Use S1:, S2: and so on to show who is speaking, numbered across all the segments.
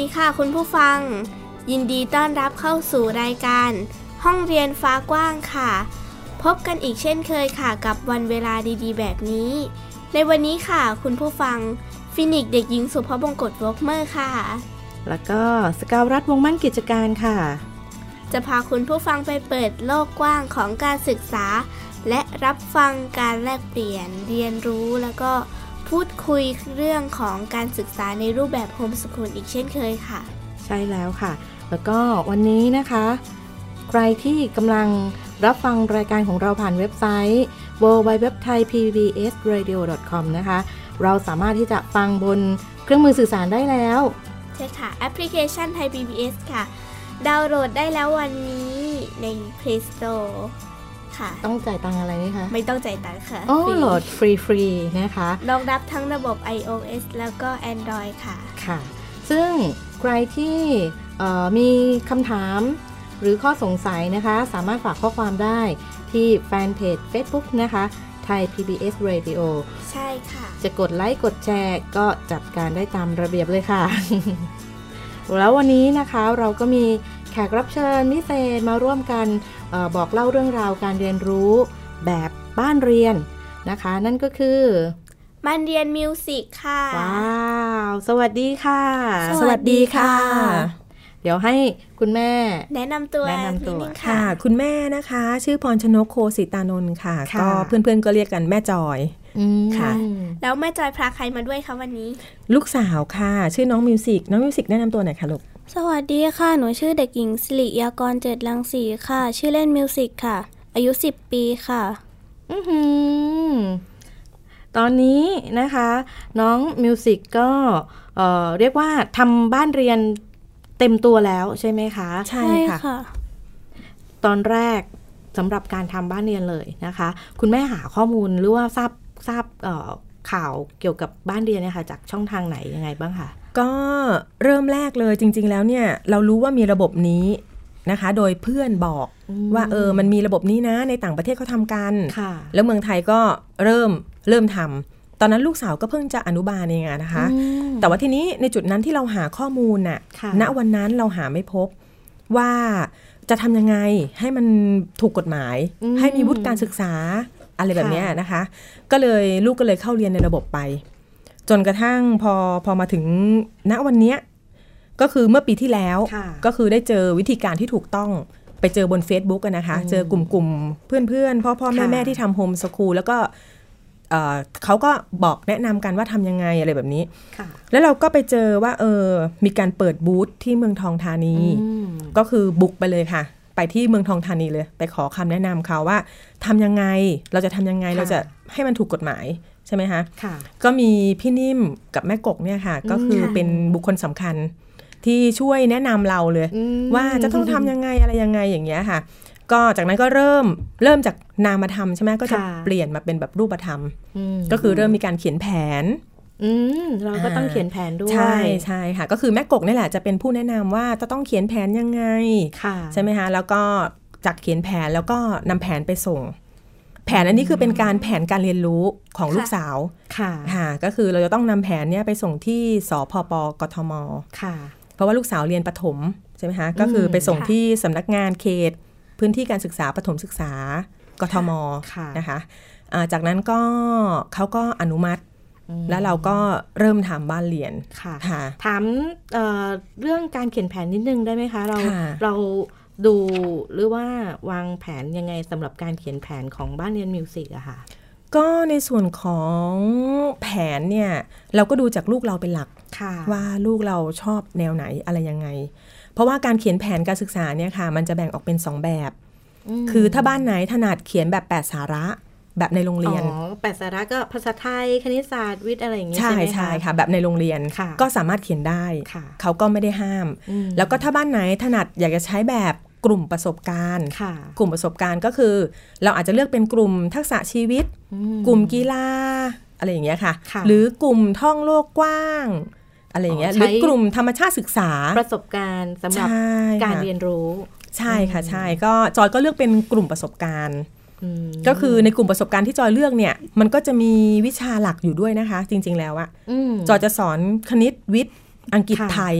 S1: ดีค่ะคุณผู้ฟัง ยินดีต้อนรับเข้าสู่รายการ ห้องเรียนฟ้ากว้างค่ะ พบกันอีกเช่นเคยค่ะกับวันเวลาดีๆ แบบนี้ ในวันนี้ค่ะ คุณผู้ฟังฟินิกเด็กหญิงสุภบงกตวอกเมอร์ค่ะ
S2: แล้วก็สกาวรัฐวงมั่นกิจการค่ะ
S1: จะพาคุณผู้ฟังไปเปิดโลกกว้างของการศึกษา และรับฟังการแลกเปลี่ยนเรียนรู้แล้วก็ พูดคุยเรื่องของการศึกษาในรูปแบบโฮมสกูลอีกเช่นเคยค่ะ
S2: ใช่แล้วค่ะ แล้วก็วันนี้นะคะ ใครที่กำลังรับฟังรายการของเราผ่านเว็บไซต์ www.thaipbsradio.com นะคะ เราสามารถที่จะฟังบนเครื่องมือสื่อสารได้แล้ว
S1: ใช่ค่ะ แอปพลิเคชันไทย PBS ค่ะ ดาวน์โหลดได้แล้ววันนี้ใน Play Store ค่ะ
S2: ต้องจ่ายตังอะไรไหมคะ
S1: ไม่ต้องจ่ายตังค่ะ
S2: โอ้โหลดฟรีฟรีนะคะ
S1: รองรับทั้งระบบ iOS แล้วก็ Android ค่ะ
S2: ค่ะ ซึ่งใครที่มีคำถามหรือข้อสงสัยนะคะ สามารถฝากข้อความได้ที่แฟนเพจ Facebook นะคะไทย PBS Radio
S1: ใช่ค่ะ
S2: จะกดไลค์กดแชร์ก็จัดการได้ตามระเบียบเลยค่ะ แล้ววันนี้นะคะเราก็มีแขกรับเชิญพิเศษมาร่วมกัน ออบอกเล่าเรื่องราวการเรียนรู้แบบบ้านเรียนนะคะ นั่นก็คือ
S1: บ้านเรียนมิวสิกค่ะ
S2: ว้าว สวัสดีค่ะ
S1: สวัสดีค่ะ
S2: เดี๋ยวให้คุณแม่
S1: แนะนำตัว
S2: แนะนำตัว
S3: ค่ะ คุณแม่นะคะ ชื่อพรชนกโคสิตานนท์ค่ะ ก็เพื่อนๆก็เรียกกันแม่จอย
S1: ค่ะ แล้วแม่จอยพาใครมาด้วยคะวันนี้
S3: ลูกสาวค่ะ ชื่อน้องมิวสิกน้องมิวสิกแนะนำตัวหน่อยค่ะลูก
S4: สวัสดีค่ะ หนูชื่อเด็กหญิงสิริยากรเจ็ดลังสีค่ะ ชื่อเล่นมิวสิกค่ะ อายุสิบปีค่ะ
S2: อือหือ ตอนนี้นะคะ น้องมิวสิกก็เรียกว่าทำบ้านเรียนเต็มตัวแล้วใช่ไหมคะ
S4: ใช่ค่ะ
S2: ตอนแรกสำหรับการทำบ้านเรียนเลยนะคะ คุณแม่หาข้อมูลหรือว่าทราบทราบข่าวเกี่ยวกับบ้านเรียนนะคะจากช่องทางไหนยังไงบ้างคะ
S3: ก็เริ่มแรกเลยจริง ๆ แล้วเนี่ยเรารู้ว่ามีระบบนี้นะคะ โดยเพื่อนบอกว่าเออมันมีระบบนี้นะ ในต่างประเทศเขาทำกัน แล้วเมืองไทยก็เริ่มเริ่มทำตอนนั้นลูกสาวก็เพิ่งจะอนุบาลเองนะคะ แต่ว่าทีนี้ในจุดนั้นที่เราหาข้อมูลน่ะณวันนั้นเราหาไม่พบว่าจะทำยังไงให้มันถูกกฎหมาย ให้มีวุฒิการศึกษาอะไรแบบนี้นะคะ ก็เลยลูกก็เลยเข้าเรียนในระบบไป จนกระทั่งพอพอมาถึงณวันนี้ก็คือเมื่อปีที่แล้วก็คือได้เจอวิธีการที่ถูกต้องไปเจอบน Facebook กันนะคะ เจอกลุ่มกลุ่มเพื่อนเพื่อนพ่อพ่อแม่แม่ที่ทำโฮมสคูลแล้วก็เขาก็บอกแนะนำกันว่าทำยังไงอะไรแบบนี้ แล้วเราก็ไปเจอว่าเออมีการเปิดบูธที่เมืองทองธานี ก็คือบุกไปเลยค่ะ ไปที่เมืองทองธานีเลย ไปขอคำแนะนำเขาว่าทำยังไงเราจะทำยังไงเราจะให้มันถูกกฎหมายใช่ไหมคะ
S2: คะ
S3: ก็มีพี่นิ่มกับแม่กกเนี่ยค่ะ ก็คือเป็นบุคคลสำคัญที่ช่วยแนะนำเราเลย ว่าจะต้องทำยังไงอะไรยังไงอย่างเงี้ยค่ะ ก็จากนั้นก็เริ่มเริ่มจากนามธรรมใช่ไหมก็จะเปลี่ยนมาเป็นแบบรูปธรรม ก็คือเริ่มมีการเขียนแผน
S2: อืเราก็ต้องเขียนแผนด้วย
S3: ใช่ใช่ค่ะ ก็คือแม่กกนี่แหละจะเป็นผู้แนะนำว่าจะต้องเขียนแผนยังไงใช่ไหมคะแล้วก็จากเขียนแผนแล้วก็นำแผนไปส่งแผนอันนี้คือเป็นการแผนการเรียนรู้ของลูกสาว
S2: ค่ะ
S3: ค่ะก็คือเราจะต้องนำแผนเนี้ยไปส่งที่สพปกทม
S2: ค่ะ
S3: เพราะว่าลูกสาวเรียนประถมใช่ไหมคะ ก็คือไปส่งที่สำนักงานเขต พื้นที่การศึกษาประถมศึกษากทม นะคะจากนั้นก็เขาก็อนุมัติแล้วเราก็เริ่มทำบ้านเรียน
S2: ค่ะ ถามเเรื่องการเขียนแผนนิดนึงได้ไหมคะ เราเรา ดูหรือว่าวางแผนยังไงสำหรับการเขียนแผนของบ้านเรียนมิวสิกอะค่ะ
S3: ก็ในส่วนของแผนเนี่ยเราก็ดูจากลูกเราเป็นหลักว่าลูกเราชอบแนวไหนอะไรยังไง เพราะว่าการเขียนแผนการศึกษาเนี่ยค่ะ มันจะแบ่งออกเป็น 2 แบบ คือถ้าบ้านไหนถนัดเขียนแบบแปดสาระแบบในโรงเรียน
S2: อ๋อ แปดสาระก็ภาษาไทย คณิตศาสตร์วิทย์อะไรอย่างเงี้ย
S3: ใช่
S2: ใช่ไหม
S3: ใช่
S2: คะ
S3: ค่ะ แบบในโรงเรียน
S2: ค่ะ
S3: ก็สามารถเขียนได้
S2: ค่ะ
S3: เขาก็ไม่ได้ห้าม
S2: อืม
S3: แล้วก็ถ้าบ้านไหนถนัดอยากจะใช้แบบ กลุ่มประสบการณ์
S2: ค่ะ
S3: กลุ่มประสบการณ์ก็คือ เราอาจจะเลือกเป็นกลุ่มทักษะชีวิต
S2: อื
S3: กลุ่มกีฬาอะไรอย่างเงี้ยค่ะ
S2: ค่ะ
S3: หรือกลุ่มท่องโลกกว้างอะไรอย่างเงี้ย
S2: อ๋อ
S3: หรือ
S2: ใช้
S3: กลุ่มธรรมชาติศึกษา
S2: ประสบการณ์สำหรับ
S3: ใช่
S2: การ
S3: ค่ะ
S2: เรียนรู้
S3: ใช่ค่ะใช่ก็จอยก็เลือกเป็นกลุ่มประสบการณ์
S2: อืม
S3: ก็คือในกลุ่มประสบการณ์ที่จอยเลือกเนี่ย มันก็จะมีวิชาหลักอยู่ด้วยนะคะ จริง ๆ แล้วอะ
S2: ม
S3: จอยจะสอนคณิตวิทย์ อังกฤษ
S2: ค่ะ
S3: ไทย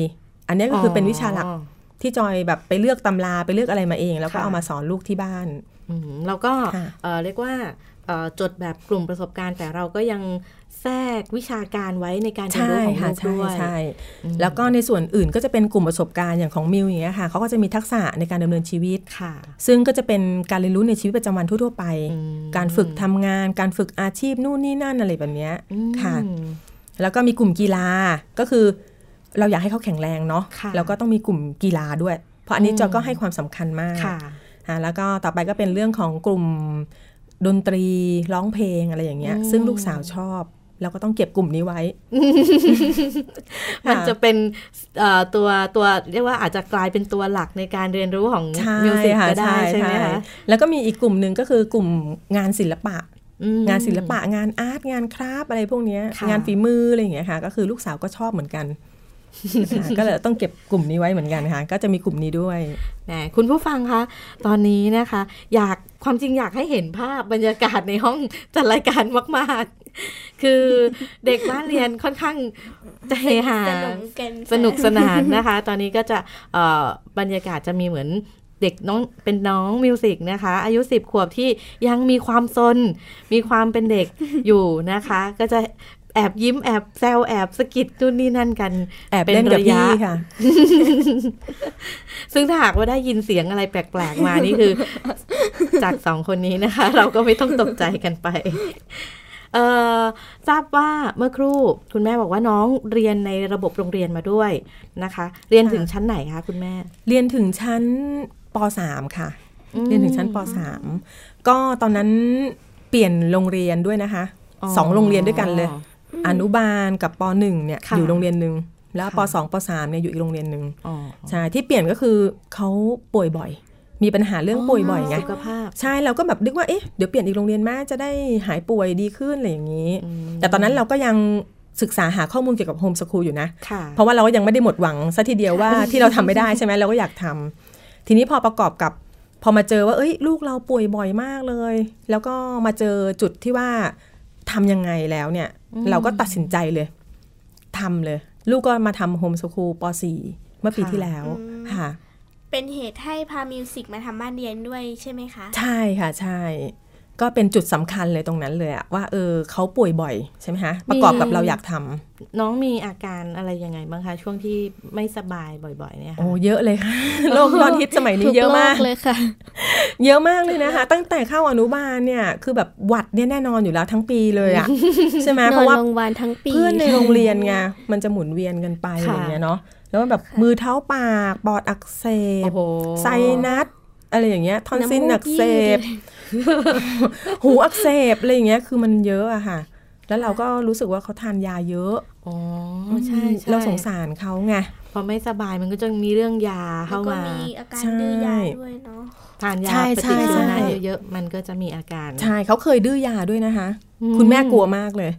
S3: อันนี้ก็คือเป็นวิชาหลัก
S2: อ๋อ
S3: ที่จอยแบบไปเลือกตำราไปเลือกอะไรมาเอง แล้วก็
S2: ค่ะ
S3: เอามาสอนลูกที่บ้าน
S2: อืมเราก็
S3: ค่ะ
S2: เอ่อเรียกว่าเอ่อจดแบบกลุ่มประสบการณ์ แต่เราก็ยังแทรกวิชาการไว้ในการเรียน
S3: ใช่
S2: รู้ของ
S3: ค่ะ
S2: ลูก
S3: ใช่
S2: ด้วย
S3: ใช่แล้วก็ในส่วนอื่นก็จะเป็นกลุ่มประสบการณ์อย่างของมิวอย่างเงี้ยค่ะเขาก็จะมีทักษะในการดำเนินชีวิต
S2: ค่ะ
S3: ซึ่งก็จะเป็นการเรียนรู้ในชีวิตประจำวันทั่วๆไป
S2: อืม
S3: การฝึกทำงาน การฝึกอาชีพนู่นนี่นั่นอะไรแบบเนี้ย
S2: อืม
S3: ค่ะ แล้วก็มีกลุ่มกีฬาก็คือ เราอยากให้เขาแข็งแรงเนาะ
S2: ค่ะ
S3: แล้วก็ต้องมีกลุ่มกีฬาด้วย เพราะอันนี้
S2: อืม
S3: จอยก็ให้ความสำคัญมาก
S2: ค่ะ
S3: อ่าแล้วก็ต่อไปก็เป็นเรื่องของกลุ่มดนตรีร้องเพลงอะไรอย่างเงี้ย
S2: อืม
S3: ซึ่งลูกสาวชอบแล้วก็ต้องเก็บกลุ่มนี้ไว้
S2: มันจะเป็นเอ่อตัวตัวเรียกว่าอาจจะกลายเป็นตัวหลักในการเรียนรู้ของ
S3: ใช่
S2: มิวสิก
S3: ค่ะ
S2: ก็ได้ใช่ไหมคะ
S3: แล้วก็มีอีกกลุ่มหนึ่งก็คือกลุ่มงานศิลปะ
S2: อืม
S3: งานศิลปะงานอาร์ตงานคราฟต์อะไรพวกเนี้ย
S2: ค่ะ
S3: งานฝีมืออะไรอย่างเงี้ยค่ะ ก็คือลูกสาวก็ชอบเหมือนกันค่ะ ก็เลยต้องเก็บกลุ่มนี้ไว้เหมือนกันค่ะ ก็จะมีกลุ่มนี้ด้วย
S2: แหมคุณผู้ฟังคะ ตอนนี้นะคะ อยากความจริงอยากให้เห็นภาพบรรยากาศในห้องจัดรายการมากๆ คือเด็กบ้านเรียนค่อนข้างจะเฮฮา
S1: สนุกกัน
S2: สนุกสนานนะคะ ตอนนี้ก็จะเอ่อบรรยากาศจะมีเหมือนเด็กน้องเป็นน้องมิวสิกนะคะ อายุ 10 ขวบที่ยังมีความซน มีความเป็นเด็กอยู่นะคะ ก็จะ แอบยิ้มแอบแซวแอบสะกิดนู่นนี่นั่นกัน
S3: แอบเล่นกับ
S2: ป็ระยะ
S3: พี่ค่ะ
S2: ซึ่งถ้าหากว่าได้ยินเสียงอะไรแปลกๆมานี่คือ จากสองคนนี้นะคะ เราก็ไม่ต้องตกใจกันไปเอ่อทราบว่าเมื่อครู่คุณแม่บอกว่าน้องเรียนในระบบโรงเรียนมาด้วยนะคะ เรียนถึงชั้นไหนคะคุณแม่
S3: เรียนถึงชั้นป .3 ค่ะ
S2: อืม
S3: เรียนถึงชั้นป .3 ก็ตอนนั้นเปลี่ยนโรงเรียนด้วยนะคะ
S2: อ๋อ
S3: สองโรงเรียนด้วยกันเลย อนุบาลกับป .1 เนี่ย
S2: ค่ะ
S3: อยู่โรงเรียนหนึ่งแล้ว
S2: ค่ะ
S3: ป .2 ป .3 เนี่ยอยู่อีกโรงเรียนหนึ่ง
S2: อ๋อ
S3: ใช่ที่เปลี่ยนก็คือเขาป่วยบ่อย มีปัญหาเรื่องป่วยบ่อยไง
S2: สุขภาพ
S3: ใช่เราก็แบบนึกว่าเอ๊ะเดี๋ยวเปลี่ยนอีกโรงเรียนแม่จะได้หายป่วยดีขึ้นอะไรอย่างนี้
S2: อืม
S3: แต่ตอนนั้นเราก็ยังศึกษาหาข้อมูลเกี่ยวกับโฮมสคูลอยู่นะ
S2: ค่ะ
S3: เพราะว่าเราก็ยังไม่ได้หมดหวังซะทีเดียวว่าที่เราทำไม่ได้ใช่ไหมเราก็อยากทำทีนี้พอประกอบกับพอมาเจอว่าเอ้ย ลูกเราป่วยบ่อยมากเลย แล้วก็มาเจอจุดที่ว่าทำยังไงแล้วเนี่ย เราก็ตัดสินใจเลยทำเลย ลูกก็มาทำโฮมสคูลป .4 เมื่อปี
S2: ค่ะ
S3: ที่แล้วค่ะ
S1: เป็นเหตุให้พามิวสิกมาทำบ้านเรียนด้วยใช่ไหมคะ
S3: ใช่ค่ะใช่ ก็เป็นจุดสำคัญเลยตรงนั้นเลยอะว่าเออเขาป่วยบ่อยใช่ไหมคะประกอบกับเราอยากทำ
S2: น้องมีอาการอะไรยังไงบ้างคะ ช่วงที่ไม่สบายบ่อยๆเนี่ยค่ะ
S3: โอ้เยอะเลยค่ะโรคยอดฮิตสมัยนี้เยอะมาก
S4: ทุโรคเลยค่ะ
S3: เยอะมากเลยนะคะ ตั้งแต่เข้าอนุบาลเนี่ยคือแบบหวัดเนี่ยแน่นอนอยู่แล้วทั้งปีเลยอะใช่ไหม
S4: น
S3: เพ
S4: อน
S3: ราะว่า
S4: โรงพยาบาลทั้งปี
S3: เพื่อนในโรงเรียนไงมันจะหมุนเวียนกันไป
S2: ค่ะ
S3: อย่างเงี้ยเนาะแล้วแบบมือเท้าปากปอดอักเสบ
S2: โอ้โห
S3: ไซนัส อะไรอย่างเงี้ยทอนซิล
S4: น้ำมูก
S3: อักเสบ หูอักเสบอะไรอย่างเงี้ยคือมันเยอะอะค่ะ แล้วเราก็รู้สึกว่าเขาทานยาเยอะ
S2: อ๋อใช่ใช่
S3: เราสงสารเขาไง
S2: พอไม่สบายมันก็จะมีเรื่องยา
S1: แล้ว
S2: เข้า
S1: ก็
S2: มา
S1: มีอาการ
S3: ใช่
S1: ดื้อยาด้วยเนาะ
S2: ทานยา
S3: ใช่
S2: ป
S3: ใช่
S2: ฏิชีวนะ
S3: ใช่
S2: เยอะๆมันก็จะมีอาการ
S3: ใช่เขาเคยดื้อยาด้วยนะคะ
S2: อืม
S3: คุณแม่กลัวมากเลย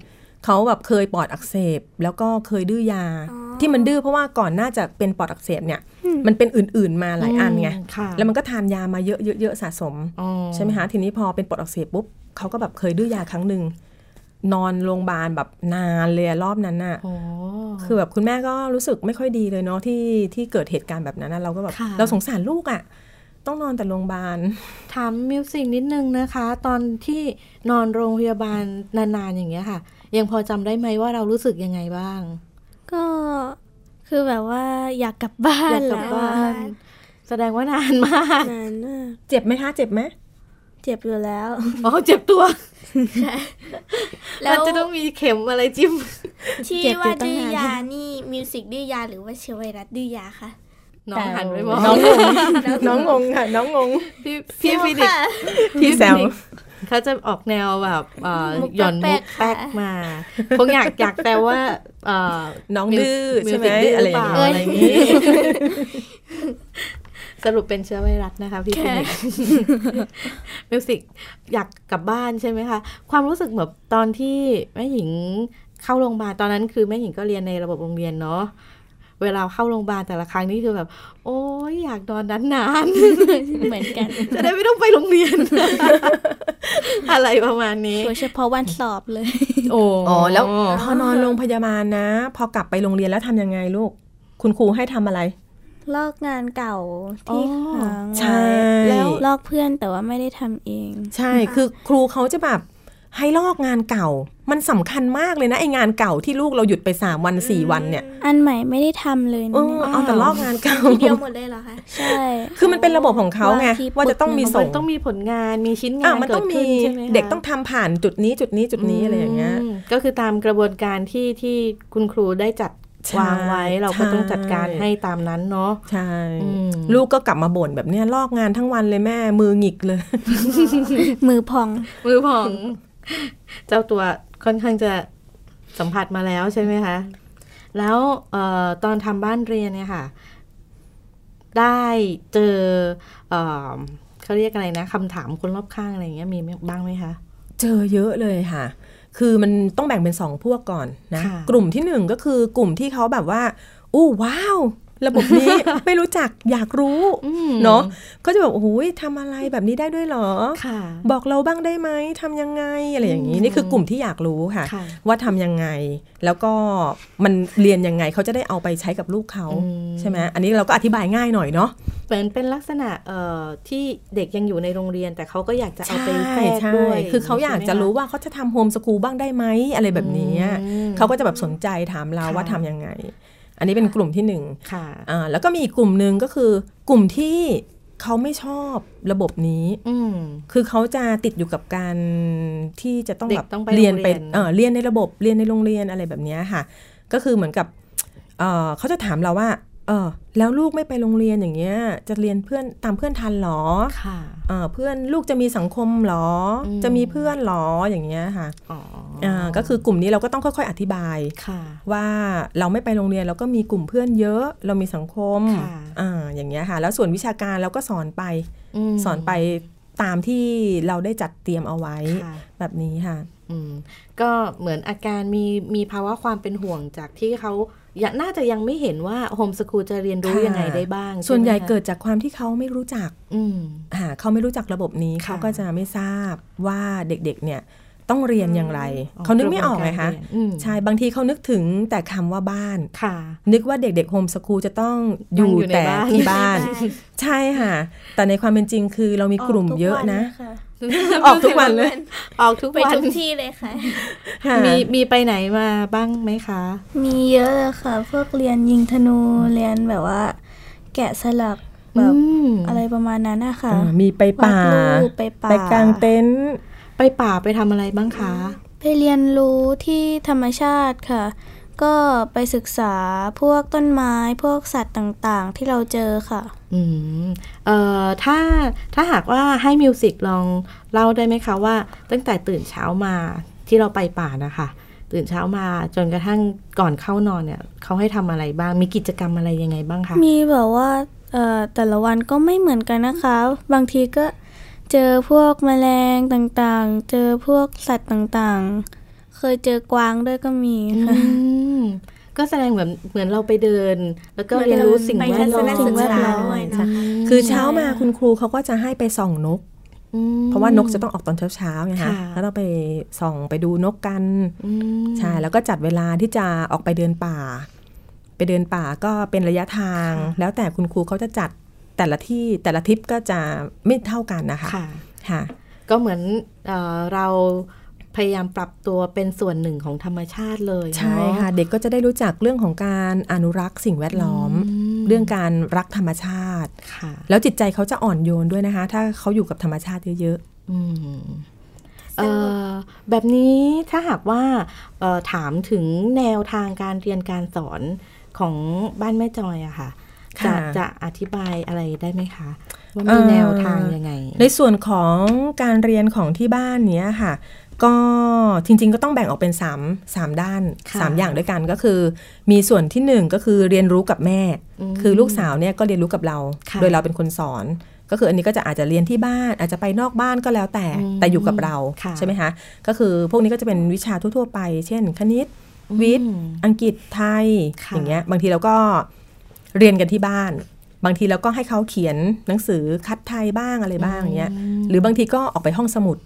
S3: เขาแบบเคยปอดอักเสบ แล้วก็เคยดื้อยา
S1: อ๋อ
S3: ที่มันดื้อเพราะว่าก่อนหน่าจะเป็นปอดอักเสบเนี่ย มันเป็นอื่นๆมาหลายอันไง
S2: ค่ะ
S3: แล้วมันก็ทานยามาเยอะๆๆสะสม
S2: อ๋อ
S3: ใช่ไหมคะทีนี้พอเป็นปอดอักเสบปุ๊บเขาก็แบบเคยดื้อยาครั้งหนึ่งนอนโรงพยาบาลแบบนานเลยอะรอบนั้นน่ะ
S2: โอ้
S3: คือแบบคุณแม่ก็รู้สึกไม่ค่อยดีเลยเนาะที่ที่เกิดเหตุการณ์แบบนั้นนะเราก็แบบ
S2: ค่ะ
S3: เราสงสารลูกอะ่ะต้องนอนแต่โรงพยาบาล
S2: ถามมิวสิกนิดนึงนะคะ ตอนที่นอนโรงพยาบาลนานๆอย่างเงี้ยค่ะ ยังพอจำได้ไหมว่าเรารู้สึกยังไงบ้าง
S4: ก็คือแบบว่าอยากกลับบ้า
S2: อนยากกลับ
S4: แล้ว
S2: บ้า
S4: อะ
S2: นแสดงว่านานมาก
S4: นานมาก
S3: เจ็บไหมคะ เจ็บไหม
S4: เจ็บอยู่แล้ว
S2: อ๋อเจ็บตัว
S1: แล้
S2: มัน
S1: ว
S2: จะต้องมีเข็มอะไรจิ้ม
S1: ที่
S4: เจ็บอยู่
S1: ว่า
S4: ตั้ง
S1: ดื้อนา
S4: น
S1: ยานี่มิวสิกดื้อยาหรือว่าเชื้อไวรัสดื้อยาคะ
S2: อ น้องหันไปมอง
S3: น้องงงน้องงงค่ะ น้องงง
S2: พี่พี่ฟินิก
S3: พี่แซว
S2: เขาจะออกแนวแบบเอ่อ
S4: มุก
S2: หย่อน
S4: แป๊
S2: มุ
S4: ก
S2: ก
S4: ๆ
S2: แป๊ก
S4: ค่ะ
S2: มาคงอยากอยากแต่ว่าเอ่อ
S3: น้องดื้อใช่ไหม
S2: มิวสิกดื้
S3: อะไรอย่าง
S2: เปล่า
S3: เงี้ย
S2: อะไรอย่างงี้ สรุปเป็นเชื้อไวรัสนะคะพี่ฟินิกมิวสิกอยากกลับบ้านใช่ไหมคะ ความรู้สึกแบบตอนที่แม่หญิงเข้าโรงพยาบาลตอนนั้นคือแม่หญิงก็เรียนในระบบโรงเรียนเนาะ เวลาเข้าโรงพยาบาลแต่ละครั้งนี่คือแบบ โอ้ยอยากนอนนานๆ
S4: เหมือนกัน
S2: จะได้ไม่ต้องไปโรงเรียน อะไรประมาณนี้
S4: โดยเฉพาะวันสอบเลย
S2: โอ้
S3: อ๋อแล้วพอนอนโรงพยาบาลนะ พอกลับไปโรงเรียนแล้วทำยังไงลูก คุณครูให้ทำอะไร
S4: ลอกงานเก่าที่ค้างไว้
S3: ใช่
S4: แล้วลอกเพื่อนแต่ว่าไม่ได้ทำเอง
S3: ใช่คือครูเขาจะแบบให้ลอกงานเก่า มันสำคัญมากเลยนะไองานเก่าที่ลูกเราหยุดไปสามวันสี่วันเนี่ย
S4: อันใหม่ไม่ได้ทำเลย
S3: เอ
S4: นะ
S3: อ
S4: เนี่ย
S3: เอาแต่ลอกงานเก่า
S1: ทีเดียวหมดเลยเหรอคะ
S4: ใช่
S3: คือมันเป็นระบบของเขาไง
S4: ว่าที่
S3: ว่าจะต้องมี
S2: มั
S3: ส่
S2: น
S3: ง
S2: ต้องมีผลงานมีชิ้นงา
S3: อะ
S2: น
S3: มัน
S2: เกิ
S3: ต้อ
S2: ด
S3: ง
S2: ขึ้
S3: มี
S2: นใช่ไหมคะ
S3: เด็กต้องทำผ่านจุดนี้จุดนี้จุดนี้อะไรอย่างเงี้ย
S2: มก็คือตามกระบวนการที่ที่คุณครูได้จัด
S3: ใช่
S2: วางไว้เราก็ต้อง
S3: ใช่
S2: จัดการให้ตามนั้นเนาะ
S3: ใช่
S2: อืม
S3: ลูกก็กลับมาบ่นแบบเนี้ยลอกงานทั้งวันเลยแม่มือหงิกเลย
S4: มือพอง
S2: มือผ่อง เจ้าตัว ค่อนข้างจะสัมผัสมาแล้วใช่ไหมคะ แล้วเอ่อตอนทำบ้านเรียนเนี่ยค่ะ ได้เจอเอ่อเขาเรียกอะไรนะคำถามคนรอบข้างอะไรอย่างเงี้ยมีบ้างไหมคะ
S3: เจอเยอะเลยค่ะ คือมันต้องแบ่งเป็นสองพวกก่อนนะ
S2: ค่ะ
S3: กลุ่มที่หนึ่งก็คือกลุ่มที่เขาแบบว่า อู้ว้าว ระบบนี้ไม่รู้จักอยากรู้
S2: อืม
S3: เนาะก็จะแบบโอ้ยทำอะไรแบบนี้ได้ด้วยเหรอ
S2: ค่ะ
S3: บอกเราบ้างได้ไหมทำยังไงอะไรอย่างนี้นี่คือกลุ่มที่อยากรู้ค่ะ
S2: ค่ะ
S3: ว่าทำยังไง แล้วก็มันเรียนยังไงเขาจะได้เอาไปใช้กับลูกเขา
S2: อืม
S3: ใช่ไหมอันนี้เราก็อธิบายง่ายหน่อยเนาะ
S2: เหมือนเป็นลักษณะเอ่อที่เด็กยังอยู่ในโรงเรียน แต่เขาก็อยากจะเอาไปแทรก
S3: ใช่
S2: ด้วย
S3: คือเขาอยากจะรู้
S2: ใช่ไหมค
S3: ว่าเขาจะทำโฮมสกูลบ้างได้ไหมอะไรแบบนี้
S2: อืม
S3: เขาก็จะแบบสนใจถามเรา
S2: ค่ะ
S3: ว่าทำยังไง อันนี้เป็นกลุ่มที่หนึ่ง
S2: ค่ะ
S3: อ่าแล้วก็มีอีกกลุ่มหนึ่งก็คือกลุ่มที่เขาไม่ชอบระบบนี้
S2: อืม
S3: คือเขาจะติดอยู่กับการที่จะต้อง
S2: เด็ก
S3: แบบ
S2: ต้องไป
S3: เรียนไป
S2: โรงเรียน
S3: เออเรียนในระบบเรียนในโรงเรียนอะไรแบบเนี้ยค่ะ ก็คือเหมือนกับเออเขาจะถามเราว่า เออแล้วลูกไม่ไปโรงเรียนอย่างเงี้ย จะเรียนเพื่อนตามเพื่อนทันเหรอ
S2: ค่ะ
S3: เออเพื่อนลูกจะมีสังคมเหรอ
S2: อืม
S3: จะมีเพื่อนเหรออย่างเงี้ยค่ะ
S2: อ๋อ
S3: อ่าก็คือกลุ่มนี้เราก็ต้องค่อย ๆ อธิบาย
S2: ค่ะ
S3: ว่าเราไม่ไปโรงเรียนเราก็มีกลุ่มเพื่อนเยอะ เรามีสังคม
S2: ค่ะ
S3: อ่าอย่างเงี้ยค่ะ แล้วส่วนวิชาการเราก็สอนไป
S2: ม
S3: สอนไปตามที่เราได้จัดเตรียมเอาไว้
S2: ค่ะ
S3: แบบนี้ค่ะ
S2: อืมก็เหมือนอาการมีมีภาวะความเป็นห่วงจากที่เขาอ ยากน่าจะยังไม่เห็นว่าโฮมสกูลจะเรียนรู้
S3: ค่ะ
S2: ยังไงได้บ้าง
S3: ส่วนใหญ่
S2: ช่ไมคะ
S3: เกิดจากความที่เขาไม่รู้จัก
S2: อืม
S3: อ่าเขาไม่รู้จักระบบนี้
S2: ค่ะ
S3: เขาก็จะไม่ทราบว่าเด็กๆ เนี่ยต้องเรียนอย่างไร
S2: อ๋อ
S3: เขานึกไม่ออกไงคะ
S2: กระบวนการเรียนอืม
S3: ใช่บางทีเขานึกถึงแต่คำว่าบ้าน
S2: ค่ะ
S3: นึกว่าเด็กๆโฮมสคูลจะต้องอยู่
S2: นั่งอยู่ใน
S3: แต่
S2: บ้าน
S3: ที่บ้าน ใช่ค่ะ แต่ในความเป็นจริงคือเรามีกลุ่มเยอะนะ
S4: ออกทุกวัเลยค่
S3: ออกทุกวันเลย
S2: ออกทุก
S1: ไป
S2: วัน
S1: ทุกที่เลยค่ะ
S3: ค่ะ
S2: มีมีไปไหนมาบ้างไหมคะ
S4: มีเยอะเลยค่ะ พวกเรียนยิงธนูเรียนแบบว่า แกะสลักแบบ
S2: อืม
S4: อะไรประมาณนั้นนะคะ
S3: อ่ามีไปป่า
S4: วาดรูปไปป่า
S3: ไปกางเต็นท์
S2: ไปป่าไปทำอะไรบ้างคะ
S4: ไปเรียนรู้ที่ธรรมชาติค่ะ ก็ไปศึกษาพวกต้นไม้พวกสัตว์ต่างๆ ที่เราเจอค่ะ
S2: อืมเอ่อถ้าถ้าหากว่าให้มิวสิกลองเล่าได้ไหมคะว่า ตั้งแต่ตื่นเช้ามาที่เราไปป่านะคะตื่นเช้ามาจนกระทั่งก่อนเข้านอนเนี่ยเขาให้ทำอะไรบ้าง มีกิจกรรมอะไรยังไงบ้างคะ
S4: มีแบบว่าเอ่อแต่ละวันก็ไม่เหมือนกันนะคะ บางทีก็เจอพวกแมลงต่างๆ เจอพวกสัตว์ต่างๆ เคยเจอกวางด้วยก็มีค่ะ
S2: อืมก็แสดงเหมือนเหมือนเราไปเดิน แล้วก็เรียนรู้สิ่ง
S1: ไป
S2: แว
S1: ทั
S2: ด
S1: ศ
S2: ล้อม
S1: นศึกษาด้วยเนอะ
S3: คือเช้ามาคุณครูเขาก็จะให้ไปส่องนก
S2: อืม
S3: เพราะว่านกจะต้องออกตอนเช้าๆไงคะ
S2: ค่ะ
S3: แล้วเราไปส่องไปดูนกกัน
S2: อืม
S3: ใช่แล้วก็จัดเวลาที่จะออกไปเดินป่า ไปเดินป่าก็เป็นระยะทาง แล้วแต่คุณครูเขาจะจัดแต่ละที่แต่ละทริปก็จะไม่เท่ากันนะคะ
S2: ค่ะ
S3: ค่ะ
S2: ก็เหมือนเออเรา พยายามปรับตัวเป็นส่วนหนึ่งของธรรมชาติเลยเนอ
S3: ใช่ค่ะ เด็กก็จะได้รู้จักเรื่องของการอนุรักษ์สิ่งแวดล้อม
S2: ม
S3: เรื่องการรักธรรมชาติ
S2: ค่ะ
S3: แล้วจิตใจเขาจะอ่อนโยนด้วยนะคะ ถ้าเขาอยู่กับธรรมชาติเยอะ
S2: อืมเอ่อแบบนี้ถ้าหากว่าเอ่อถามถึงแนวทางการเรียนการสอนของบ้านแม่จอยอะค่ะจะจะอธิบายอะไรได้ไหมคะ ว่ามีแนวทางยังไง
S3: ในส่วนของการเรียนของที่บ้านเนี้ยค่ะ ก็จริง ๆ ก็ต้องแบ่งออกเป็น 3 3 ด้าน 3 อย่างด้วยกันก็คือ มีส่วนที่ 1 ก็คือเรียนรู้กับแม่ คือลูกสาวเนี่ยก็เรียนรู้กับเรา โดยเราเป็นคนสอน ก็คืออันนี้ก็จะอาจจะเรียนที่บ้าน อาจจะไปนอกบ้านก็แล้วแต่แต่อยู่กับเราใช่ไหมคะก็คือพวกนี้ก็จะเป็นวิชาทั่วๆไป เช่น คณิตวิทย์ อังกฤษไทยอย่างเงี้ยบางทีเราก็เรียนกันที่บ้านบางทีเราก็ให้เขาเขียนหนังสือคัดไทยบ้างอะไรบ้างอย่างเงี้ยหรือบางทีก็ออกไปห้องสมุด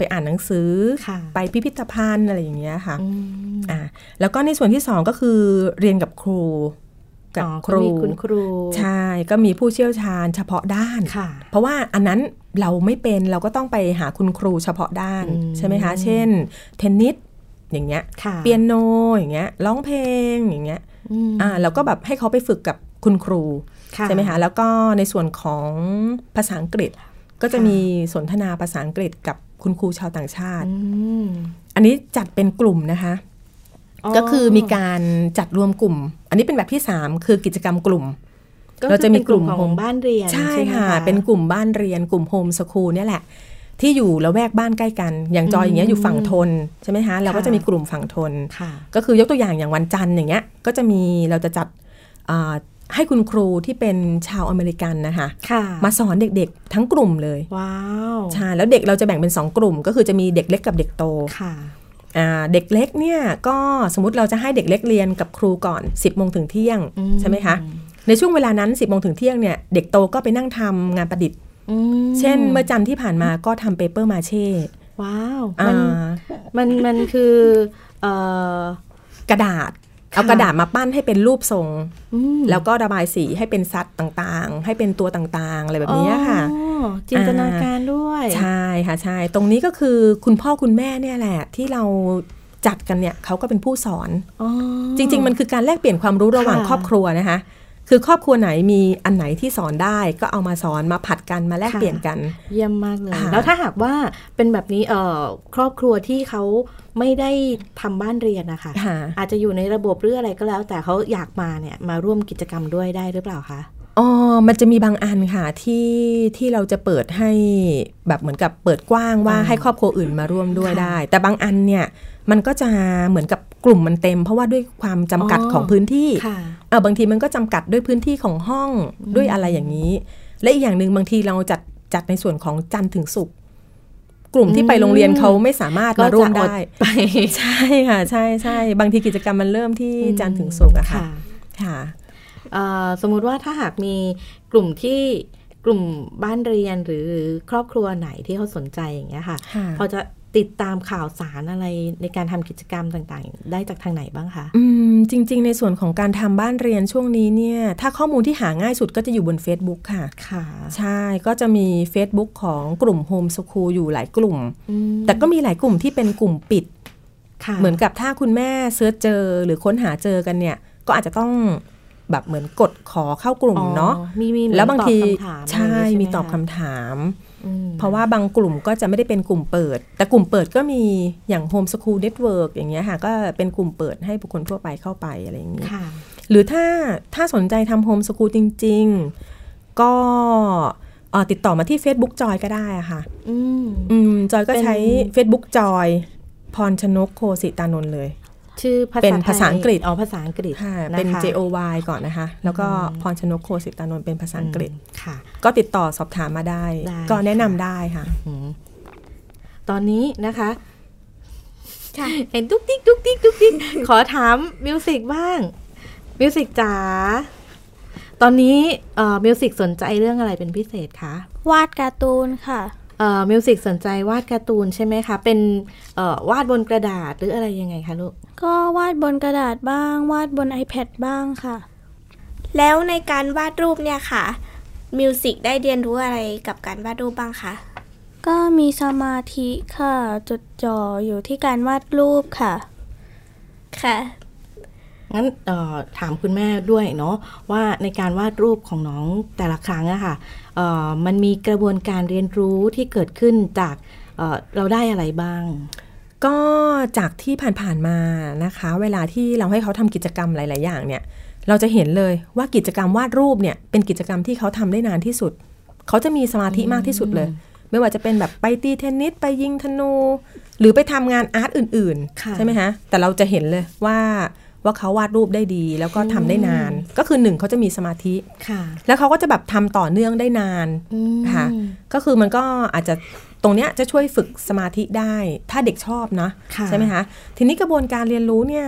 S3: ไปอ่านหนังสือ ไปพิพิธภัณฑ์อะไรอย่างเงี้ยค่ะอ่าแล้วก็ในส่วนที่สองก็คือเรียนกับครู
S2: กับครูคุณครู
S3: ใช่ก็มีผู้เชี่ยวชาญเฉพาะด้านเพราะว่าอันนั้นเราไม่เป็นเราก็ต้องไปหาคุณครูเฉพาะด้านใช่ไหมคะ เช่น เทนนิสอย่างเงี้ยเปียโนอย่างเงี้ยร้องเพลงอย่างเงี้ยอ่าเราก็แบบให้เขาไปฝึกกับคุณครูใช่ไหมคะแล้วก็ในส่วนของภาษาอังกฤษก็จะมีสนทนาภาษาอังกฤษกับ คุณครูชาวต่างชาติ อันนี้จัดเป็นกลุ่มนะคะ ก็คือมีการจัดรวมกลุ่ม อันนี้เป็นแบบที่สามคือกิจกรรมกลุ่ม
S2: เราจะมีกลุ่มของบ้านเรียน
S3: ใช่ค่ะ เป็นกลุ่มบ้านเรียน กลุ่มโฮมสคูลเนี่ยแหละ ที่อยู่ละแวกบ้านใกล้กัน อย่างจอยอย่างเงี้ยอยู่ฝั่งทนใช่ไหมคะเราก็จะมีกลุ่มฝั่งทน ก็คือยกตัวอย่างอย่างวันจันทร์อย่างเงี้ย ก็จะมีเราจะจัด ให้คุณครูที่เป็นชาวอเมริกันนะคะคะมาสอนเด็กๆ ทั้งกลุ่มเลย
S2: ว้าว
S3: ใช่แล้วเด็กเราจะแบ่งเป็นสองกลุ่ม ก็คือจะมีเด็กเล็กกับเด็กโตค่ะเด็กเล็กเนี่ยก็สมมติเราจะให้เด็กเล็กเรียนกับครูก่อน 10บโมงถึงเที่ยงใช่ไหมคะในช่วงเวลานั้น 10บโมงถึงเที่ยงเนี่ยเด็กโตก็ไปนั่งทำงานประดิษฐ์เช่นเมื่อจันที่ผ่านมาก็ทำเปเปอร์มาเช่
S2: ว้าวมันมันมันคือ ก
S3: ระดาษ เอากระดาษมาปั้นให้เป็นรูปทรง แล้วก็ระบายสีให้เป็นสัตว์ต่างๆ ให้เป็นตัวต่างๆ อะไรแบบนี้ค่ะ
S2: จินตนาการด้วย
S3: ใช่ค่ะใช่ ตรงนี้ก็คือคุณพ่อคุณแม่เนี่ยแหละ ที่เราจัดกันเนี่ยเขาก็เป็นผู้สอนจริง ๆ มันคือการแลกเปลี่ยนความรู้ระหว่างครอบครัวนะคะ คือครอบครัวไหนมีอันไหนที่สอนได้ก็เอามาสอนมาผัดกันมาแลกเปลี่ยนกัน
S2: เยี่ยมมากเลย แล้วถ้าหากว่าเป็นแบบนี้เอ่อครอบครัวที่เขาไม่ได้ทำบ้านเรียนนะคะอาจจะอยู่ในระบบหรืออะไรก็แล้ว แต่เขาอยากมาเนี่ยมาร่วมกิจกรรมด้วยได้หรือเปล่าคะ
S3: อ๋อ มันจะมีบางอันค่ะที่ที่เราจะเปิดให้แบบเหมือนกับเปิดกว้างว่าให้ครอบครัวอื่นมาร่วมด้วยได้ แต่บางอันเนี่ยมันก็จะเหมือนกับกลุ่มมันเต็ม เพราะว่าด้วยความจำกัดของพื้นที่เออบางทีมันก็จำกัดด้วยพื้นที่ของห้องด้วยอะไรอย่างนี้ และอีกอย่างหนึ่งบางทีเราจัดจัดในส่วนของจันทร์ถึงศุกร์กลุ่มที่ไปโรงเรียนเขาไม่สามารถมาร่วมได้ใช่ค่ะ ใช่ใช่บางทีกิจกรรมมันเริ่มที่จันทร์ถึงศุกร์อะค่ะค่ะ
S2: สมมุติว่าถ้าหากมีกลุ่มที่กลุ่มบ้านเรียนหรือครอบครัวไหนที่เขาสนใจอย่างเงี้ยค่ะ พอจะ ติดตามข่าวสารอะไรในการทำกิจกรรมต่างๆ ได้จากทางไหนบ้างคะ
S3: อืมจริง ๆ ในส่วนของการทำบ้านเรียนช่วงนี้เนี่ย ถ้าข้อมูลที่หาง่ายสุดก็จะอยู่บน Facebook ค่ะ ค่ะ ใช่ก็จะมี Facebook ของกลุ่มโฮมสคูลอยู่หลายกลุ่ม แต่ก็มีหลายกลุ่มที่เป็นกลุ่มปิด เหมือนกับถ้าคุณแม่ search เจอหรือค้นหาเจอกันเนี่ย ก็อาจจะต้องแบบเหมือนกดขอเข้ากลุ่มเนาะ
S2: มีมี
S3: แล้วบางทีใช่มีตอบคำถาม เพราะว่าบางกลุ่มก็จะไม่ได้เป็นกลุ่มเปิด แต่กลุ่มเปิดก็มีอย่าง Home School Network อย่างเงี้ยค่ะ ก็เป็นกลุ่มเปิดให้บุคคลทั่วไปเข้าไปอะไรอย่างเงี้ยหรือถ้าถ้าสนใจทำ Home School จริง ๆ ก็ติดต่อมาที่ Facebook จอยก็ได้อะค่ะอืมจอยก็ใช้ Facebook จอยพรชนกโคสิตานนท์เลย
S2: ชื่อ
S3: เป็นภาษาอังกฤษ
S2: อ๋อภาษาอังกฤษ
S3: เป็น J O Y ก่อนนะคะ แล้วก็พรชนกโคสิตานนท์เป็นภาษาอังกฤษค่ะ ก็ติดต่อสอบถามมาได้ ก็แนะนำได้ค่ะ
S2: ตอนนี้นะคะเห็นตุ๊กติ๊กตุ๊กติ๊กตุ๊กติ๊กขอถามมิวสิกบ้างมิวสิกจ๋าตอนนี้มิวสิกสนใจเรื่องอะไรเป็นพิเศษคะ
S4: วาดการ์ตูนค่ะ
S2: มิวสิกสนใจวาดการ์ตูนใช่ไหมคะ เป็นวาดบนกระดาษหรืออะไรยังไงคะลูก
S4: ก็วาดบนกระดาษบ้าง วาดบน iPad บ้างค่ะ
S1: แล้วในการวาดรูปเนี่ยค่ะมิวสิกได้เรียนรู้อะไรกับการวาดรูปบ้างคะ
S4: ก็มีสมาธิค่ะ จดจ่ออยู่ที่การวาดรูปค่ะ
S1: ค่ะ
S2: งั้นถามคุณแม่ด้วยเนาะว่าในการวาดรูปของน้องแต่ละครั้งอะค่ะ มันมีกระบวนการเรียนรู้ที่เกิดขึ้นจากเราได้อะไรบ้าง
S3: ก็จากที่ผ่านๆมานะคะ เวลาที่เราให้เขาทำกิจกรรมหลาย ๆ อย่างเนี่ย เราจะเห็นเลยว่ากิจกรรมวาดรูปเนี่ยเป็นกิจกรรมที่เขาทำได้นานที่สุด เขาจะมีสมาธิมากที่สุดเลย ไม่ว่าจะเป็นแบบไปตีเทนนิสไปยิงธนู หรือไปทำงานอาร์ตอื่น ๆ ใช่ไหมฮะแต่เราจะเห็นเลยว่า ว่าเขาวาดรูปได้ดี แล้วก็ทำได้นาน ก็คือหนึ่งเขาจะมีสมาธิแล้วเขาก็จะแบบทำต่อเนื่องได้นานค่ะก็คือมันก็อาจจะตรงเนี้ยจะช่วยฝึกสมาธิได้ ถ้าเด็กชอบนะใช่ไหมคะทีนี้กระบวนการเรียนรู้เนี่ย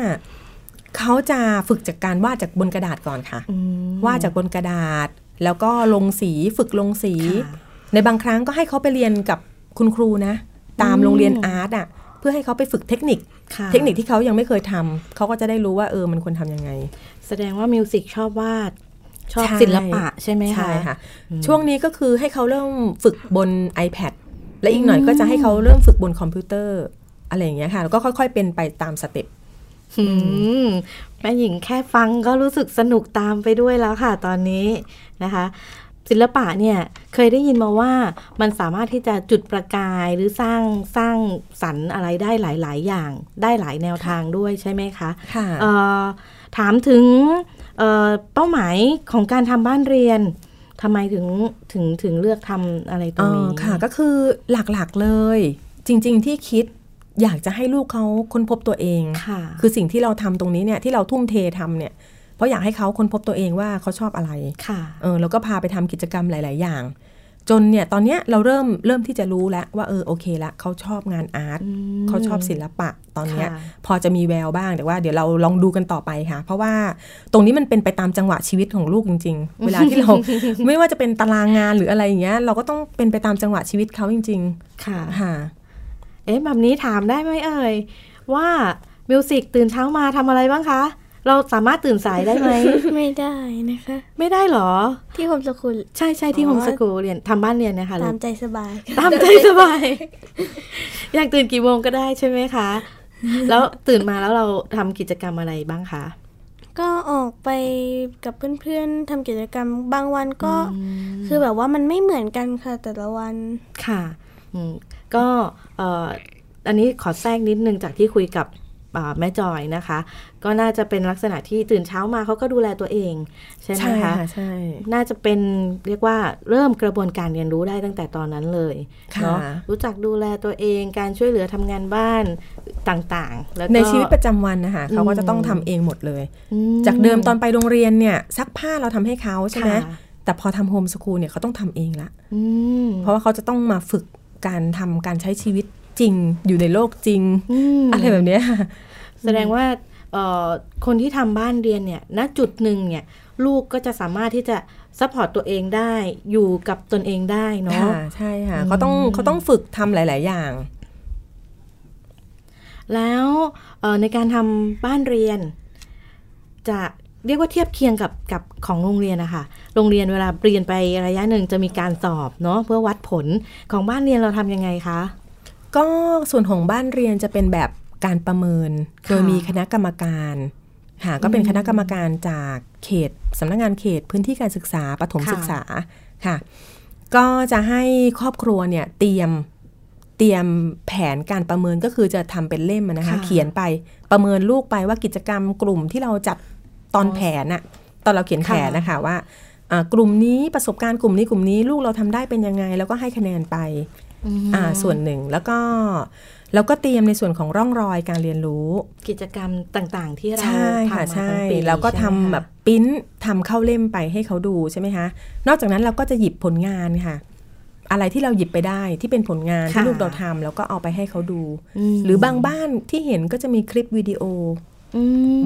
S3: เขาจะฝึกจากการวาดจากบนกระดาษก่อนค่ะวาดจากบนกระดาษ แล้วก็ลงสีฝึกลงสี ในบางครั้งก็ให้เขาไปเรียนกับคุณครูนะ ตามโรงเรียนอาร์ตอะ เพื่อให้เขาไปฝึกเทคนิค เทคนิคที่เขายังไม่เคยทำเขาก็จะได้รู้ว่าเออมันควรทำยังไง
S2: แสดงว่ามิวสิกชอบวาดชอบศิลปะใช่ไหมคะใช่
S3: ค่ะ ช่วงนี้ก็คือให้เขาเริ่มฝึกบน iPad และอีกหน่อยก็จะให้เขาเริ่มฝึกบนคอมพิวเตอร์อะไรอย่างเงี้ยค่ะ แล้วก็ค่อยๆเป็นไปตาม step
S2: แม่หญิงแค่ฟังก็รู้สึกสนุกตามไปด้วยแล้วค่ะตอนนี้นะคะ ศิลปะเนี่ยเคยได้ยินมาว่ามันสามารถที่จะจุดประกายหรือสร้างสร้างสรรค์อะไรได้หลาย ๆ อย่างได้หลายแนวทางด้วยใช่ไหมคะ
S3: ค่ะ
S2: ถามถึงเเป้าหมายของการทำบ้านเรียนทำไมถึงถึงถึงเลือกทำอะไรตรงนี้
S3: ค่ะก็คือหลักๆเลย จริง ๆ ที่คิดอยากจะให้ลูกเขาค้นพบตัวเอง
S2: ค่ะ
S3: คือสิ่งที่เราทำตรงนี้เนี่ยที่เราทุ่มเททำเนี่ยเพ ราะอยากให้เขาค้นพบตัวเองว่าเขาชอบอะไร
S2: ค่ะ
S3: เออแล้วก็พาไปทำกิจกรรมหลาย ๆ อย่าง จนเนี่ยตอนเนี้ยเราเริ่มเริ่มที่จะรู้แล้วว่าเออโอเคละเขาชอบงานอาร์ตเขาชอบศิลปะตอนเนี้ยพอจะมีแววบ้างแต่ว่าเดี๋ยวเราลองดูกันต่อไปค่ะ เพราะว่าตรงนี้มันเป็นไปตามจังหวะชีวิตของลูกจริง ๆ เวลาที่เราไม่ว่าจะเป็นตารางงานหรืออะไรอย่างเงี้ยเราก็ต้องเป็นไปตามจังหวะชีวิตเขาจริง
S2: ๆ ค่ะ
S3: ค่ะ
S2: เอ๊ะแบบนี้ถามได้ไหมเอ่ยว่ามิวสิกตื่นเช้ามาทำอะไรบ้างคะ เราสามารถตื่นสายได้ไหม
S4: ไม่ได้นะคะ
S2: ไม่ได้หรอ
S4: ที่โฮมสกูล
S2: ใช่ใช่ที่โฮมสกูลเรียนทำบ้านเรียนนะคะ
S4: ตามใจสบาย
S2: ตามใจสบาย อยากตื่นกี่โมงก็ได้ใช่ไหมคะ แล้วตื่นมาแล้วเราทำกิจกรรมอะไรบ้างคะ
S4: ก็ออกไปกับเพื่อนๆทำกิจกรรมบางวันก็ คือแบบว่ามันไม่เหมือนกันค่ะแต่ละวัน
S2: ค่ะก็อันนี้ขอแทรกนิดนึงจากที่คุยกับ แม่จอยนะคะ ก็น่าจะเป็นลักษณะที่ตื่นเช้ามาเขาก็ดูแลตัวเอง ใช่ไหมคะ
S3: ใช่
S2: น่าจะเป็นเรียกว่าเริ่มกระบวนการเรียนรู้ได้ตั้งแต่ตอนนั้นเลยเนาะรู้จักดูแลตัวเองการช่วยเหลือทำงานบ้านต่างๆ แล้ว
S3: ในชีวิตประจำวันนะคะเขาก็จะต้องทำเองหมดเลย จากเดิมตอนไปโรงเรียนเนี่ยซักผ้าเราทำให้เขาใช่ไหมแต่พอทำโฮมสกูลเนี่ยเขาต้องทำเองละเพราะว่าเขาจะต้องมาฝึกการทำการใช้ชีวิต จริง อยู่ในโลกจริงอะไรแบบนี้
S2: แสดงว่าคนที่ทำบ้านเรียนเนี่ยณจุดหนึ่งเนี่ยลูกก็จะสามารถที่จะ support ตัวเองได้อยู่กับตนเองได้เนาะ
S3: ใช่ค่ะเขาต้องเขาต้องฝึกทำหลาย ๆ อย่าง
S2: แล้วในการทำบ้านเรียน จะเรียกว่าเทียบเคียงกับกับของโรงเรียนนะคะโรงเรียนเวลาเรียนไประยะหนึ่งจะมีการสอบเนาะเพื่อวัดผลของบ้านเรียนเราทำยังไงคะ
S3: ก็ส่วนของบ้านเรียนจะเป็นแบบการประเมิน โดยมีคณะกรรมการค่ะก็เป็นคณะกรรมการจากเขตสำนักงงานเขตพื้นที่การศึกษาปฐมศึกษาค่ะ ก็จะให้ครอบครัวเนี่ยเตรียมเตรียมแผนการประเมินก็คือจะทำเป็นเล่มนะคะ เขียนไปประเมินลูกไปว่ากิจกรรมกลุ่มที่เราจัดตอนแผนอะตอนเราเขียนแผนนะคะว่ากลุ่มนี้ประสบการณ์กลุ่มนี้กลุ่มนี้ลูกเราทำได้เป็นยังไง แล้วก็ให้คะแนนไป ส่วนหนึ่งแล้วก็แล้วก็เตรียมในส่วนของร่องรอยการเรียนรู้
S2: กิจกรรมต่างๆ ที่เรา
S3: ทำมาทั้งปีแล้วก็ทำแบบปิ้นทำเข้าเล่มไปให้เขาดูใช่ไหมคะ นอกจากนั้นเราก็จะหยิบผลงานค่ะ อะไรที่เราหยิบไปได้ที่เป็นผลงานที่ลูกเราทำแล้วก็เอาไปให้เขาดู หรือบางบ้านที่เห็นก็จะมีคลิปวิดีโอ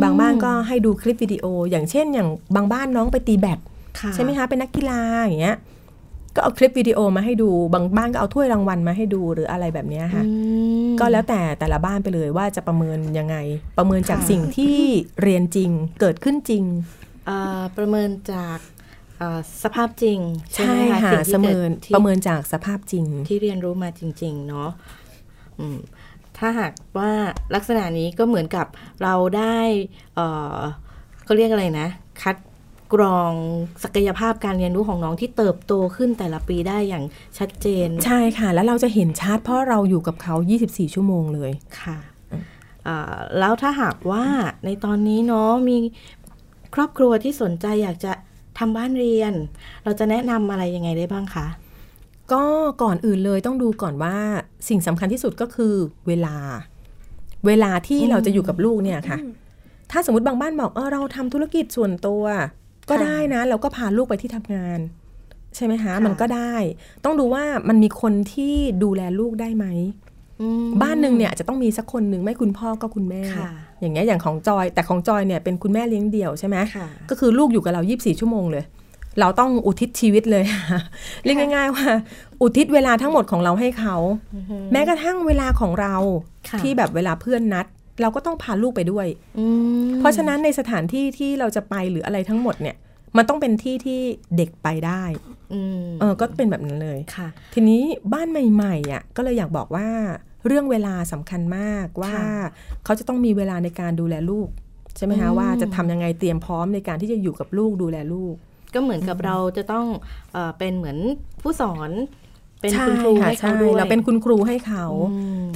S3: บางบ้านก็ให้ดูคลิปวิดีโอ อย่างเช่น อย่างบางบ้านน้องไปตีแบดใช่ไหมคะเป็นนักกีฬาอย่างเงี้ย ก็เอาคลิปวิดีโอมาให้ดูบางบ้านก็เอาถ้วยรางวัลมาให้ดูหรืออะไรแบบนี้ค่ะก็แล้วแต่แต่ละบ้านไปเลยว่าจะประเมินยังไง ประเมินจากสิ่งที่เรียนจริงเกิดขึ้นจริง
S2: ประเมินจากสภาพจริง
S3: ใช่ค่ะประเมินประเมินจากสภาพจริง
S2: ที่เรียนรู้มาจริง ๆ เนาะถ้าหากว่าลักษณะนี้ก็เหมือนกับเราได้ก็เรียกอะไรนะ คัด กรองศักยภาพการเรียนรู้ของน้องที่เติบโตขึ้นแต่ละปีได้อย่างชัดเจน
S3: ใช่ค่ะ แล้วเราจะเห็นชัดเพราะเราอยู่กับเขา 24 ชั่วโมงเลย
S2: ค่ะแล้วถ้าหากว่าในตอนนี้เนาะมีใครอบครัวที่สนใจอยากจะทำบ้านเรียน เราจะแนะนำอะไรยังไงได้บ้างคะ
S3: ก็ก่อนอื่นเลยต้องดูก่อนว่าสิ่งสำคัญที่สุดก็คือเวลา เวลาที่เราจะอยู่กับลูกเนี่ยค่ะ ถ้าสมมติบางบ้านบอกเออเราทำธุรกิจส่วนตัว ก็ได้นะเราก็พาลูกไปที่ทำงาน ใช่ไหมคะมันก็ได้ ต้องดูว่ามันมีคนที่ดูแลลูกได้ไหมบ้านหนึ่งเนี่ยจะต้องมีสักคนหนึ่งไม่คุณพ่อก็คุณแม่ อย่างเงี้ยอย่างของจอย แต่ของจอยเนี่ยเป็นคุณแม่เลี้ยงเดี่ยวใช่ไหมก็คือลูกอยู่กับเรา 24 ชั่วโมงเลย เราต้องอุทิศชีวิตเลยเรียกง่าย ๆ ว่า อุทิศเวลาทั้งหมดของเราให้เขา แม้กระทั่งเวลาของเราที่แบบเวลาเพื่อนนัด เราก็ต้องพาลูกไปด้วย เพราะฉะนั้นในสถานที่ที่เราจะไปหรืออะไรทั้งหมดเนี่ย มันต้องเป็นที่ที่เด็กไปได้เออก็เป็นแบบนั้นเลย
S2: ค่ะ
S3: ทีนี้บ้านใหม่ๆอะก็เลยอยากบอกว่าเรื่องเวลาสำคัญมากว่าเขาจะต้องมีเวลาในการดูแลลูก ใช่ไหมคะว่าจะทำยังไงเตรียมพร้อมในการที่จะอยู่กับลูกดูแลลูก
S2: ก็เหมือนกับเราจะต้องเอเป็นเหมือนผู้สอน เป็นคุณครูให้เขาด้วย
S3: เราเป็นคุณครูให้เขา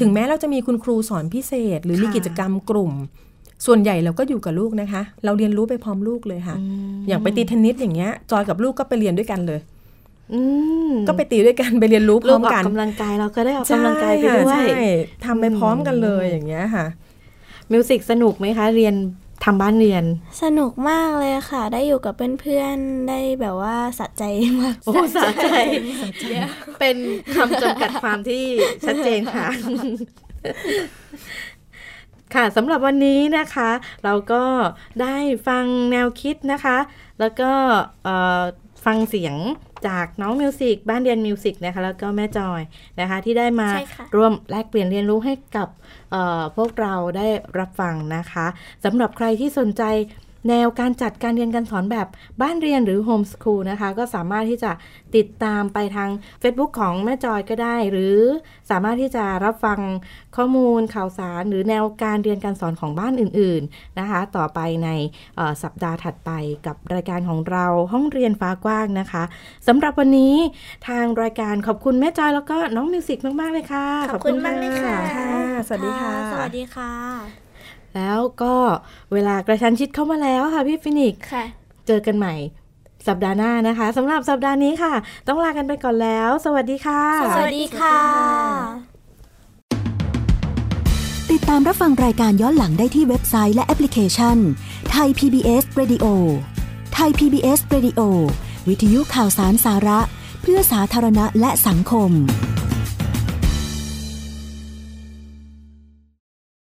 S3: ถึงแม้เราจะมีคุณครูสอนพิเศษ หรือมีกิจกรรมกลุ่ม ส่วนใหญ่เราก็อยู่กับลูกนะคะ เราเรียนรู้ไปพร้อมลูกเลยค่ะ อย่างไปตีเทนนิสอย่างเงี้ย จอยกับลูกก็ไปเรียนด้วยกันเลยก็ไปตีด้วยกันไปเรียนรู้พร้อมกัน
S2: กำลังกายเราก็ได้ออกกำลังกายไปด้วย
S3: ทำไปพร้อมกันเลยอย่างเงี้ยค่ะ
S2: มิวสิกสนุกไหมคะ เรียน ทำบ้านเรียน
S4: สนุกมากเลยค่ะ ได้อยู่กับเพื่อนๆ ได้แบบว่าสะใจมาก
S2: โอ้สะใจ เป็นคำจำกัดความที่ชัดเจนค่ะ ค่ะสำหรับวันนี้นะคะ เราก็ได้ฟังแนวคิดนะคะ แล้วก็ฟังเสียง จากน้องมิวสิกบ้านเรียนมิวสิกนะคะแล้วก็แม่จอยนะคะที่ได้มาร่วมแลกเปลี่ยนเรียนรู้ให้กับพวกเราได้รับฟังนะคะสำหรับใครที่สนใจ แนวการจัดการเรียนการสอนแบบบ้านเรียนหรือโฮมสคูลนะคะ ก็สามารถที่จะติดตามไปทาง Facebook ของแม่จอยก็ได้ หรือสามารถที่จะรับฟังข้อมูลข่าวสาร หรือแนวการเรียนการสอนของบ้านอื่น ๆนะคะ ต่อไปในสัปดาห์ถัดไปกับรายการของเราห้องเรียนฟ้ากว้างนะคะสำหรับวันนี้ทางรายการขอบคุณแม่จอยแล้วก็น้องมิวสิกมาก ๆ เลยค่ะ
S1: ขอบคุณมากเลยค่ะ
S3: สวัสดีค่ะ
S1: สวัสดีค่ะ
S2: แล้วก็เวลากระชั้นชิดเข้ามาแล้วค่ะพี่ฟินิก
S1: ค่ะ
S2: เจอกันใหม่สัปดาห์หน้านะคะสำหรับสัปดาห์นี้ค่ะ ต้องลากันไปก่อนแล้ว สวัสดีค่ะ
S1: สวัสดีค่ะ
S5: ติดตามรับฟังรายการย้อนหลังได้ที่เว็บไซต์และแอปพลิเคชันไทย PBS Radio ไทย PBS Radio วิทยุข่าวสารสาระ เพื่อสาธารณะและสังคม